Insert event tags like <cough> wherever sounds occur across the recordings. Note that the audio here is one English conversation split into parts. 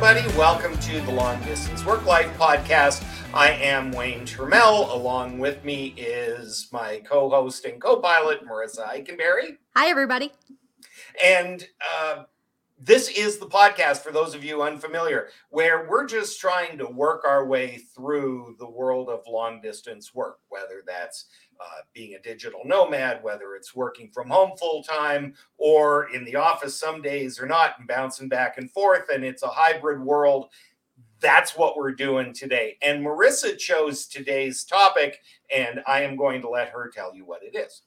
everybody. Welcome to the Long Distance Work Life Podcast. I am Wayne Turmel. Along with me is my co host and co pilot, Marisa Eikenberry. Hi, everybody. And uh, this is the podcast, for those of you unfamiliar, where we're just trying to work our way through the world of long distance work, whether that's uh, being a digital nomad, whether it's working from home full time or in the office some days or not, and bouncing back and forth, and it's a hybrid world. That's what we're doing today. And Marisa chose today's topic, and I am going to let her tell you what it is.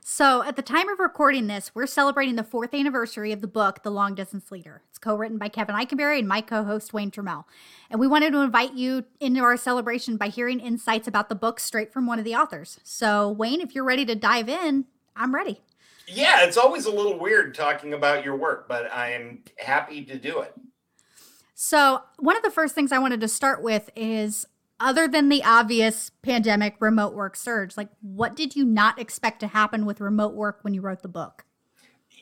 So, at the time of recording this, we're celebrating the fourth anniversary of the book, The Long Distance Leader. It's co written by Kevin Eikenberry and my co host, Wayne Turmel. And we wanted to invite you into our celebration by hearing insights about the book straight from one of the authors. So, Wayne, if you're ready to dive in, I'm ready. Yeah, it's always a little weird talking about your work, but I am happy to do it. So, one of the first things I wanted to start with is other than the obvious pandemic remote work surge, like what did you not expect to happen with remote work when you wrote the book?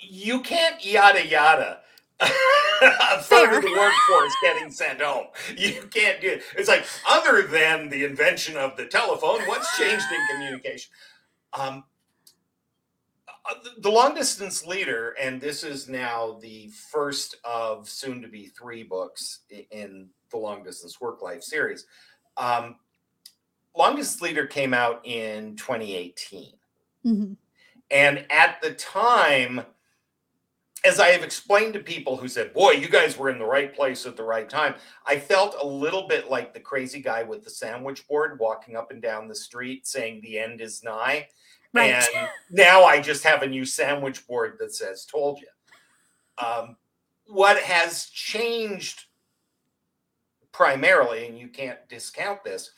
You can't yada yada. a third of the workforce getting sent home. You can't do it. It's like other than the invention of the telephone, what's changed in communication? Um, uh, the long distance leader, and this is now the first of soon to be three books in the long distance work life series. Um, Longest Leader came out in 2018. Mm-hmm. And at the time, as I have explained to people who said, Boy, you guys were in the right place at the right time, I felt a little bit like the crazy guy with the sandwich board walking up and down the street saying the end is nigh. Right. And now I just have a new sandwich board that says, Told you. Um, what has changed primarily, and you can't discount this,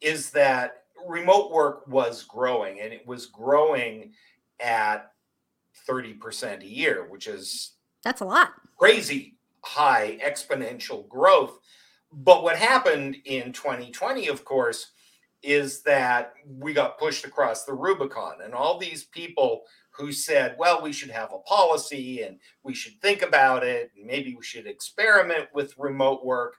is that remote work was growing and it was growing at 30% a year, which is that's a lot. Crazy high exponential growth. But what happened in 2020, of course, is that we got pushed across the Rubicon, and all these people who said, well, we should have a policy and we should think about it, and maybe we should experiment with remote work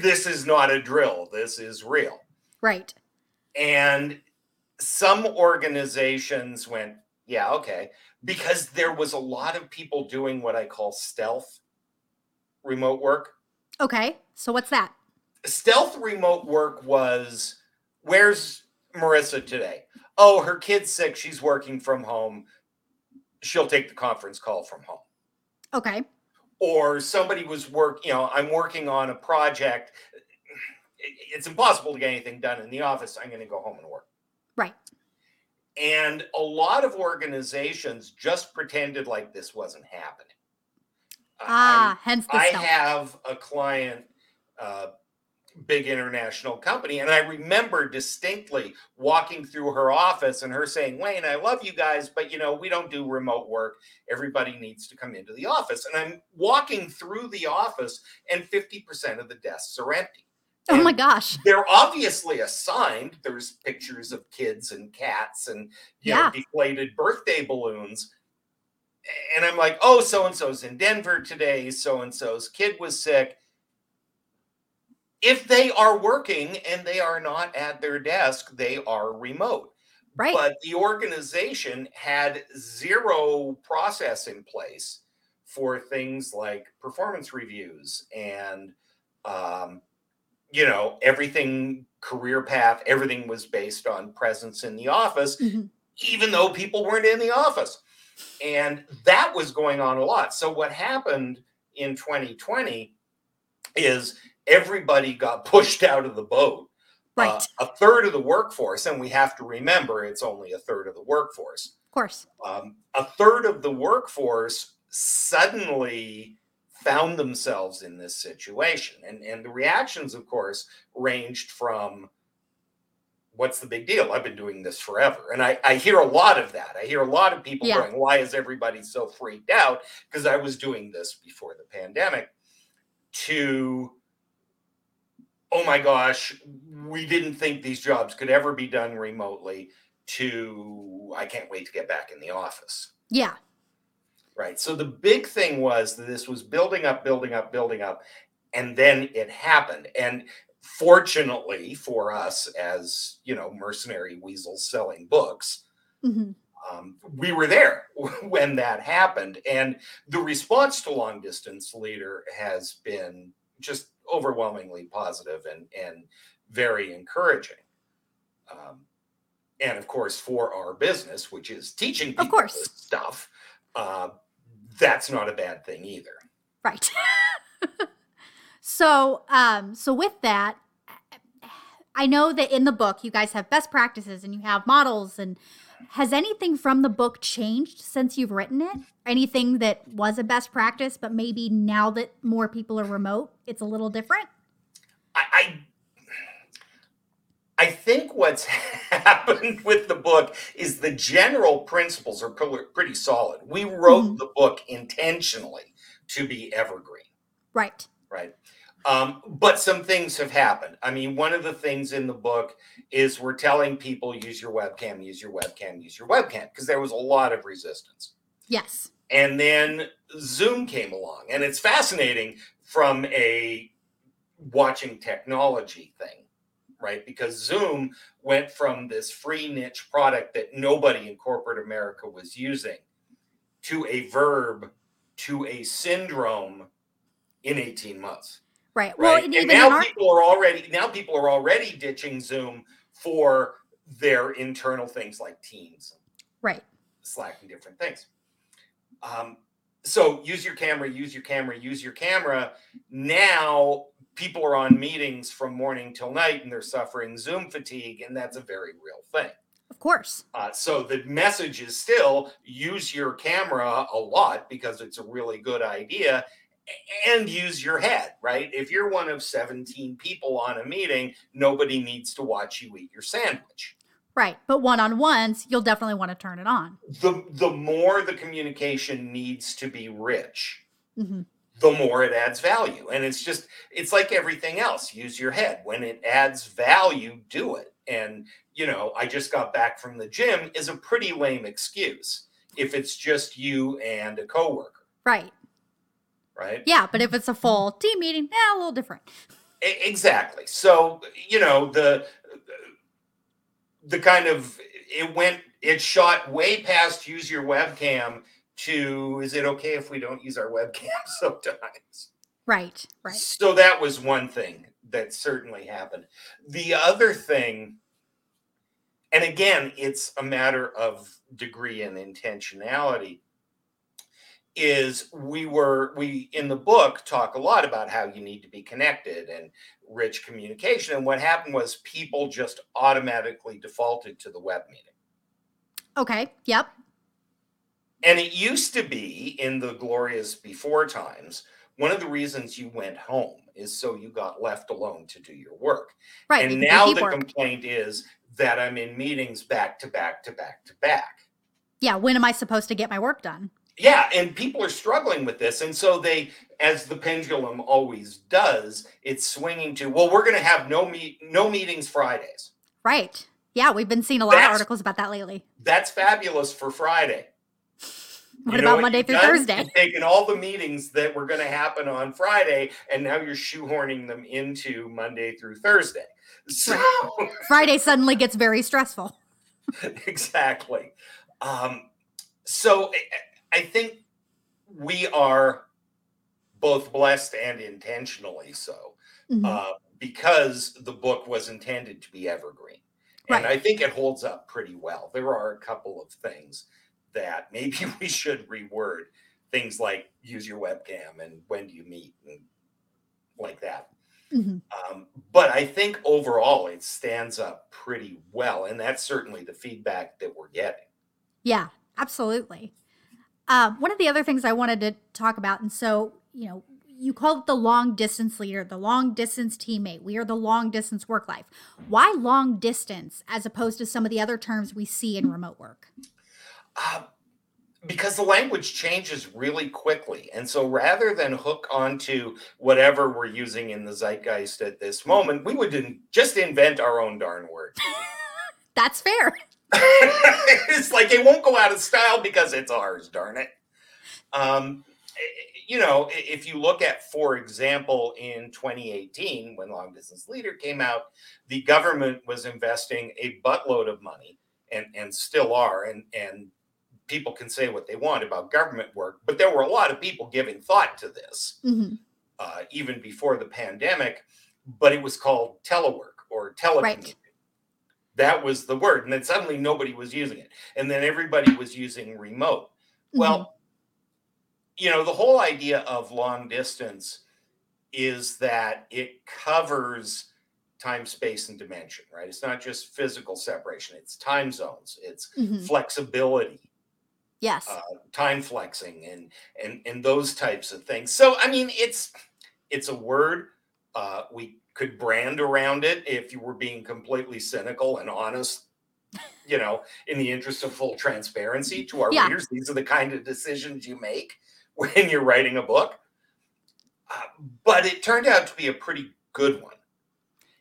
this is not a drill. This is real. Right. And some organizations went, yeah, okay, because there was a lot of people doing what I call stealth remote work. Okay. So what's that? Stealth remote work was where's Marisa today? Oh, her kid's sick. She's working from home. She'll take the conference call from home. Okay or somebody was work you know i'm working on a project it's impossible to get anything done in the office i'm going to go home and work. Right. And a lot of organizations just pretended like this wasn't happening. Ah I, hence the i have a client uh, big international company. And I remember distinctly walking through her office and her saying, Wayne, I love you guys, but you know, we don't do remote work. Everybody needs to come into the office. And I'm walking through the office and 50% of the desks are empty. Oh my gosh. They're obviously assigned. There's pictures of kids and cats and you yeah. know, deflated birthday balloons. And I'm like, oh, so and so's in Denver today. So and so's kid was sick if they are working and they are not at their desk, they are remote. Right. But the organization had zero process in place for things like performance reviews and, um, you know, everything career path, everything was based on presence in the office, mm-hmm. even though people weren't in the office. And that was going on a lot. So, what happened in 2020 is everybody got <laughs> pushed out of the boat. Uh, right. Uh, a third of the workforce, and we have to remember it's only a third of the workforce. Of course. Um, a third of the workforce suddenly found themselves in this situation. And, and the reactions, of course, ranged from what's the big deal? I've been doing this forever. And I, I hear a lot of that. I hear a lot of people yeah. going, why is everybody so freaked out? Because I was doing this before the pandemic to oh my gosh, we didn't think these jobs could ever be done remotely, to I can't wait to get back in the office. Yeah. Right. So the big thing was that this was building up, building up, building up, and then it happened. And fortunately for us, as you know, mercenary weasels selling books, Mhm. um, we were there <laughs> when that happened. And the response to long distance leader has been just overwhelmingly positive and, and very encouraging. Um, and of course, for our business, which is teaching people course. this stuff, uh, that's not a bad thing either. Right. <laughs> so, um, so with that, I know that in the book you guys have best practices and you have models and has anything from the book changed since you've written it? Anything that was a best practice, but maybe now that more people are remote, it's a little different? I, I I think what's <laughs> happened with the book is the general principles are pretty solid. We wrote Mhm. the book intentionally to be evergreen, Right. right? Um, but some things have happened. I mean, one of the things in the book is we're telling people use your webcam, use your webcam, use your webcam, because there was a lot of resistance. Yes. And then Zoom came along, and it's fascinating from a watching technology thing, right? Because Zoom went from this free niche product that nobody in corporate America was using to a verb to a syndrome in 18 months. Right. Well, Right. and and now our, people are already now people are already ditching Zoom for their internal things like Teams right. Slack and different things. Um, so use your camera, use your camera, use your camera. Now people are on meetings from morning till night and they're suffering Zoom fatigue, and that's a very real thing. Of course. Uh, so the message is still use your camera a lot because it's a really good idea and use your head, right? If you're one of 17 people on a meeting, nobody needs to watch you eat your sandwich. Right. But one on ones, you'll definitely want to turn it on. the the more the communication needs to be rich hmm the more it adds value and it's just it's like everything else use your head when it adds value do it and you know i just got back from the gym is a pretty lame excuse if it's just you and a coworker Right. Right Yeah. But if it's a full team meeting, yeah, a little different. Exactly so you know the the kind of it went it shot way past use your webcam to is it okay if we don't use our webcam <laughs> sometimes Right. Right. so that was one thing that certainly happened the other thing and again it's a matter of degree and intentionality is we were we in the book talk a lot about how you need to be connected and rich communication and what happened was people just automatically defaulted to the web meeting Okay. Yep. and it used to be in the glorious before times one of the reasons you went home is so you got left alone to do your work Right. and you can do now the work. complaint is that i'm in meetings back to back to back to back yeah. When am I supposed to get my work done? Yeah, and people are struggling with this. And so they, as the pendulum always does, it's swinging to, well, we're going to have no meet, no meetings Fridays. Right. Yeah. We've been seeing a lot of articles about that lately. That's fabulous for Friday. What You about Monday through done? Thursday? You've taken all the meetings that were going to happen on Friday, and now you're shoehorning them into Monday through Thursday. So, <laughs> Friday suddenly gets very stressful. <laughs> exactly. Um, so I- think we are both blessed and intentionally so. Mhm. uh, because the book was intended to be evergreen. And Right. I think it holds up pretty well. There are a couple of things that maybe <laughs> we should reword. Things like use your webcam and when do you meet and like that. Mhm. Um, but I think overall it stands up pretty well. And that's certainly the feedback that we're getting. Yeah, absolutely. Um, one of the other things I wanted to talk about, and so, you know, you called it the long distance leader, the long distance teammate. We are the long distance work life. Why long distance as opposed to some of the other terms we see in remote work? Uh, because the language changes really quickly. And so rather than hook onto whatever we're using in the zeitgeist at this moment, we would just invent our own darn word. <laughs> That's fair. <laughs> it's like it won't go out of style because it's ours, darn it. Um, you know, if you look at, for example, in 2018, when Long Distance Leader came out, the government was investing a buttload of money and, and still are. And, and people can say what they want about government work, but there were a lot of people giving thought to this mm-hmm. uh, even before the pandemic. But it was called telework or telecommuting. Right. That was the word. And then suddenly nobody was using it. And then everybody was using remote. Mm-hmm. Well, you know, the whole idea of long distance is that it covers time, space, and dimension, right? It's not just physical separation, it's time zones, it's mm-hmm. flexibility. Yes. Uh, time flexing and and and those types of things. So I mean it's it's a word. Uh, we could brand around it if you were being completely cynical and honest you know, in the interest of full transparency to our yeah. readers, these are the kind of decisions you make <laughs> when you're writing a book. Uh, but it turned out to be a pretty good one.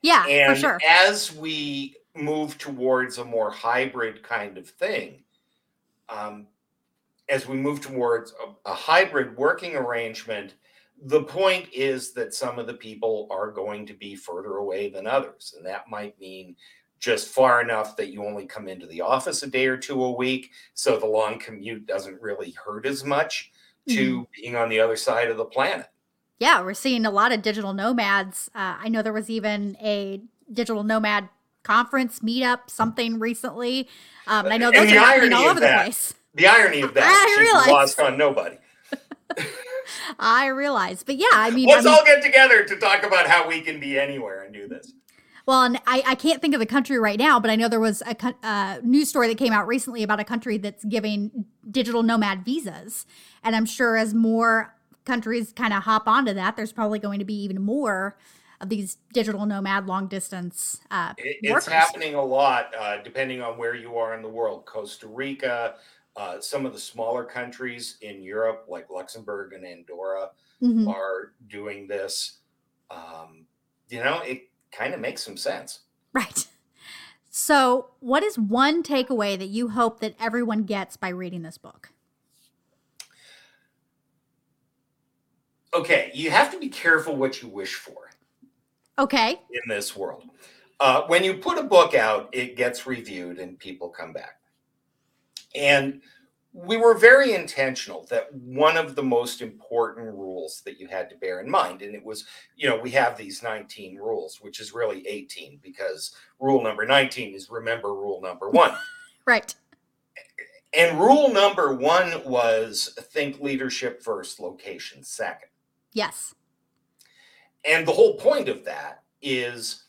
Yeah, and for sure. As we move towards a more hybrid kind of thing, um, as we move towards a, a hybrid working arrangement, the point is that some of the people are going to be further away than others. And that might mean just far enough that you only come into the office a day or two a week. So the long commute doesn't really hurt as much to mm-hmm. being on the other side of the planet. Yeah, we're seeing a lot of digital nomads. Uh, I know there was even a digital nomad conference meetup something recently. Um, I know those are happening all over that, the place. The irony of <laughs> that I realize. lost on nobody. <laughs> I realize, but yeah, I mean, let's I mean, all get together to talk about how we can be anywhere and do this. Well, and I, I can't think of the country right now, but I know there was a uh, news story that came out recently about a country that's giving digital nomad visas. And I'm sure as more countries kind of hop onto that, there's probably going to be even more of these digital nomad long distance uh, it, it's happening a lot uh, depending on where you are in the world costa rica uh, some of the smaller countries in europe like luxembourg and andorra mm-hmm. are doing this um, you know it kind of makes some sense right so what is one takeaway that you hope that everyone gets by reading this book okay, you have to be careful what you wish for. Okay. In this world. Uh, when you put a book out, it gets reviewed and people come back. And we were very intentional that one of the most important rules that you had to bear in mind, and it was, you know, we have these 19 rules, which is really 18 because rule number 19 is remember rule number <laughs> one. right. And rule number one was think leadership first, location second. Yes. And the whole point of that is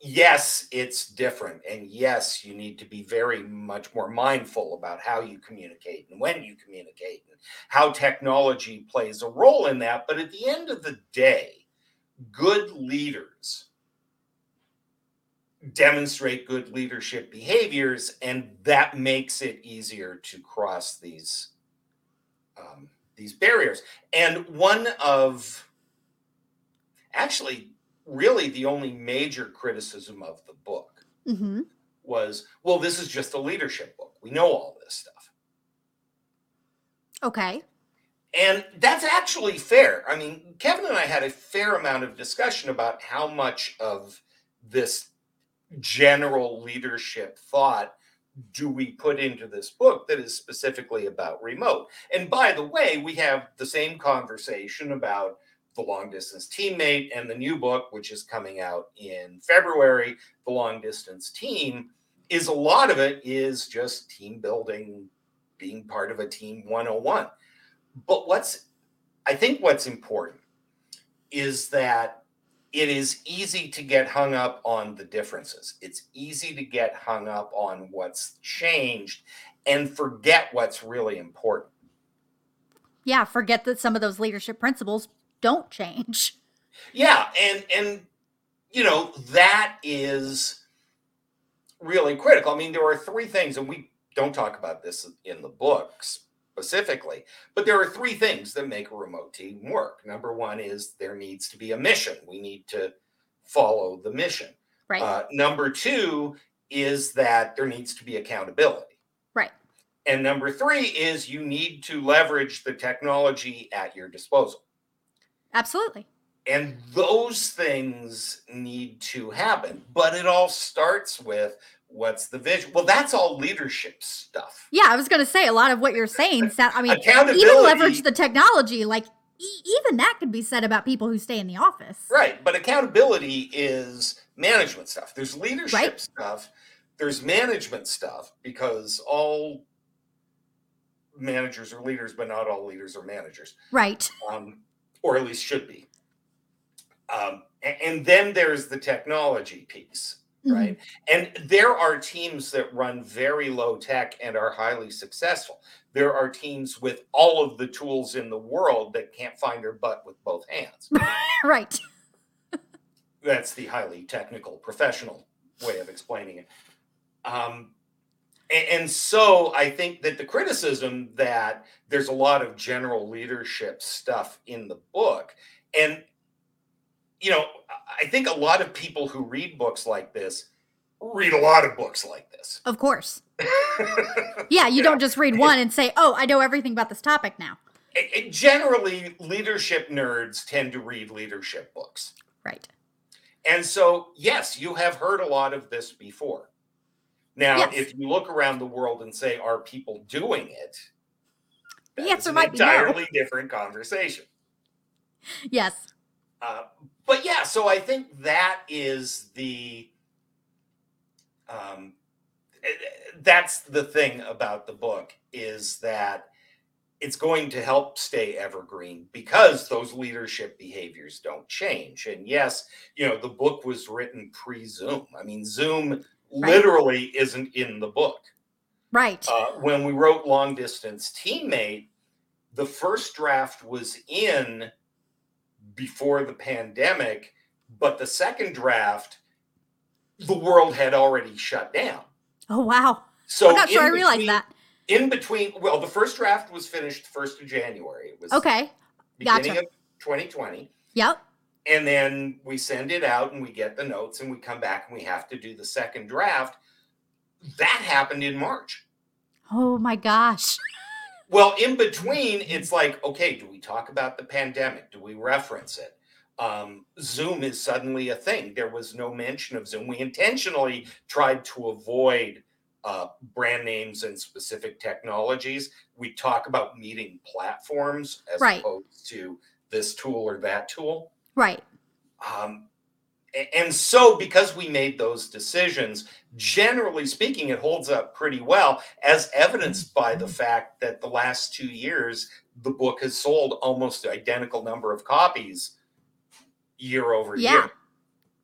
yes, it's different. And yes, you need to be very much more mindful about how you communicate and when you communicate and how technology plays a role in that. But at the end of the day, good leaders demonstrate good leadership behaviors, and that makes it easier to cross these um, these barriers. And one of actually really the only major criticism of the book mm-hmm. was well this is just a leadership book we know all this stuff okay and that's actually fair i mean kevin and i had a fair amount of discussion about how much of this general leadership thought do we put into this book that is specifically about remote? And by the way, we have the same conversation about the long distance teammate and the new book, which is coming out in February, the long distance team. Is a lot of it is just team building, being part of a team 101. But what's, I think what's important is that it is easy to get hung up on the differences. It's easy to get hung up on what's changed and forget what's really important. Yeah, forget that some of those leadership principles don't change. Yeah, and and you know, that is really critical. I mean, there are three things and we don't talk about this in the books, specifically. But there are three things that make a remote team work. Number one is there needs to be a mission. We need to follow the mission. Right. Uh, number two is that there needs to be accountability. Right. And number three is you need to leverage the technology at your disposal. Absolutely. And those things need to happen. But it all starts with what's the vision? Well, that's all leadership stuff. Yeah, I was going to say a lot of what you're saying. Sound, I mean, even leverage the technology. Like e- even that could be said about people who stay in the office. Right. But accountability is management stuff. There's leadership Right. stuff, there's management stuff because all managers are leaders, but not all leaders are managers. Right. um, or at least should be. Um, and, then there's the technology piece, Mhm. right? And there are teams that run very low tech and are highly successful. There are teams with all of the tools in the world that can't find their butt with both hands. <laughs> Right. That's the highly technical, professional way of explaining it. Um, and, so I think that the criticism that there's a lot of general leadership stuff in the book, and you know, I- think a lot of people who read books like this read a lot of books like this. Of course. <laughs> Yeah, you don't just read one and say, "Oh, I know everything about this topic now." It- it- generally, leadership nerds tend to read leadership books. Right. And so, yes, you have heard a lot of this before. Now, Yes. if you look around the world and say, are people doing it? That answer is an might be no. entirely different conversation. Yes. Uh, but yeah, so I think that is the um, eh, eh, that's the thing about the book is that it's going to help stay evergreen because those leadership behaviors don't change. And yes, you know, the book was written pre-Zoom. I mean, Zoom literally isn't in the book. Right. Uh, when we wrote Long Distance Teammate, the first draft was in before the pandemic, but the second draft, the world had already shut down. oh wow. So I'm not sure I realized between- that. In between, well, the first draft was finished first of January. It was Okay. beginning gotcha. of 2020. Yep. And then we send it out and we get the notes and we come back and we have to do the second draft. That happened in March. Oh my gosh. <laughs> Well, in between, it's like, okay, do we talk about the pandemic? Do we reference it? Um, Zoom is suddenly a thing. There was no mention of Zoom. We intentionally tried to avoid uh, brand names and specific technologies. We talk about meeting platforms as Right. opposed to this tool or that tool. Right. Um, and so, because we made those decisions, generally speaking, it holds up pretty well, as evidenced by the fact that the last two years, the book has sold almost identical number of copies year over Yeah. year,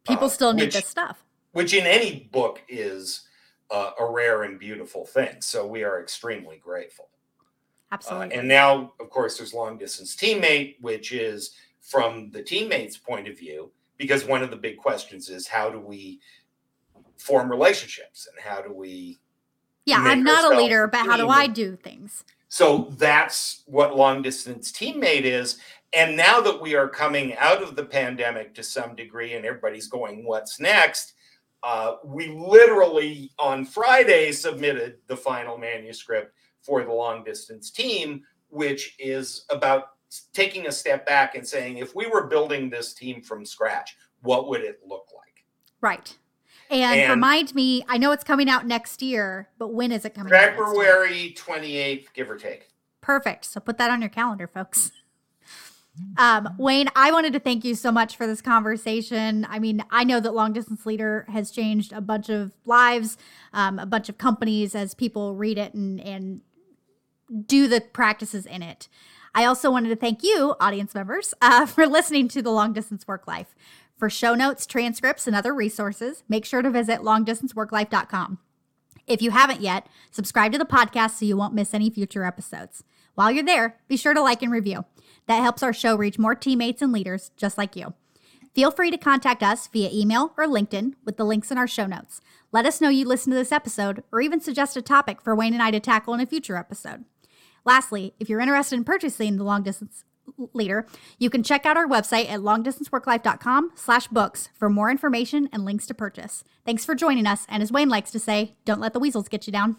People Uh, still need which- this stuff. which in any book is uh, a rare and beautiful thing. So, we are extremely grateful. Uh, Absolutely. and now, of course, there's long distance teammate, which is from the teammate's point of view, because one of the big questions is how do we form relationships and how do we. yeah, I'm not a leader, but how do I do things? So that's what long distance teammate is. And now that we are coming out of the pandemic to some degree and everybody's going, what's next? Uh, we literally on Friday submitted the final manuscript for the long distance team, which is about taking a step back and saying, if we were building this team from scratch, what would it look like? Right. And, And- remind me, I know it's coming out next year, but when is it coming out? February 28th, give or take. Perfect. So put that on your calendar, folks. Um, Wayne, I wanted to thank you so much for this conversation. I mean, I know that Long Distance Leader has changed a bunch of lives, um, a bunch of companies as people read it and, and do the practices in it. I also wanted to thank you, audience members, uh, for listening to the Long Distance Work Life. For show notes, transcripts, and other resources, make sure to visit longdistanceworklife.com. If you haven't yet, subscribe to the podcast so you won't miss any future episodes. While you're there, be sure to like and review. That helps our show reach more teammates and leaders just like you. Feel free to contact us via email or LinkedIn with the links in our show notes. Let us know you listened to this episode or even suggest a topic for Wayne and I to tackle in a future episode. Lastly, if you're interested in purchasing the long distance leader, you can check out our website at longdistanceworklife.com slash books for more information and links to purchase. Thanks for joining us, and as Wayne likes to say, don't let the weasels get you down.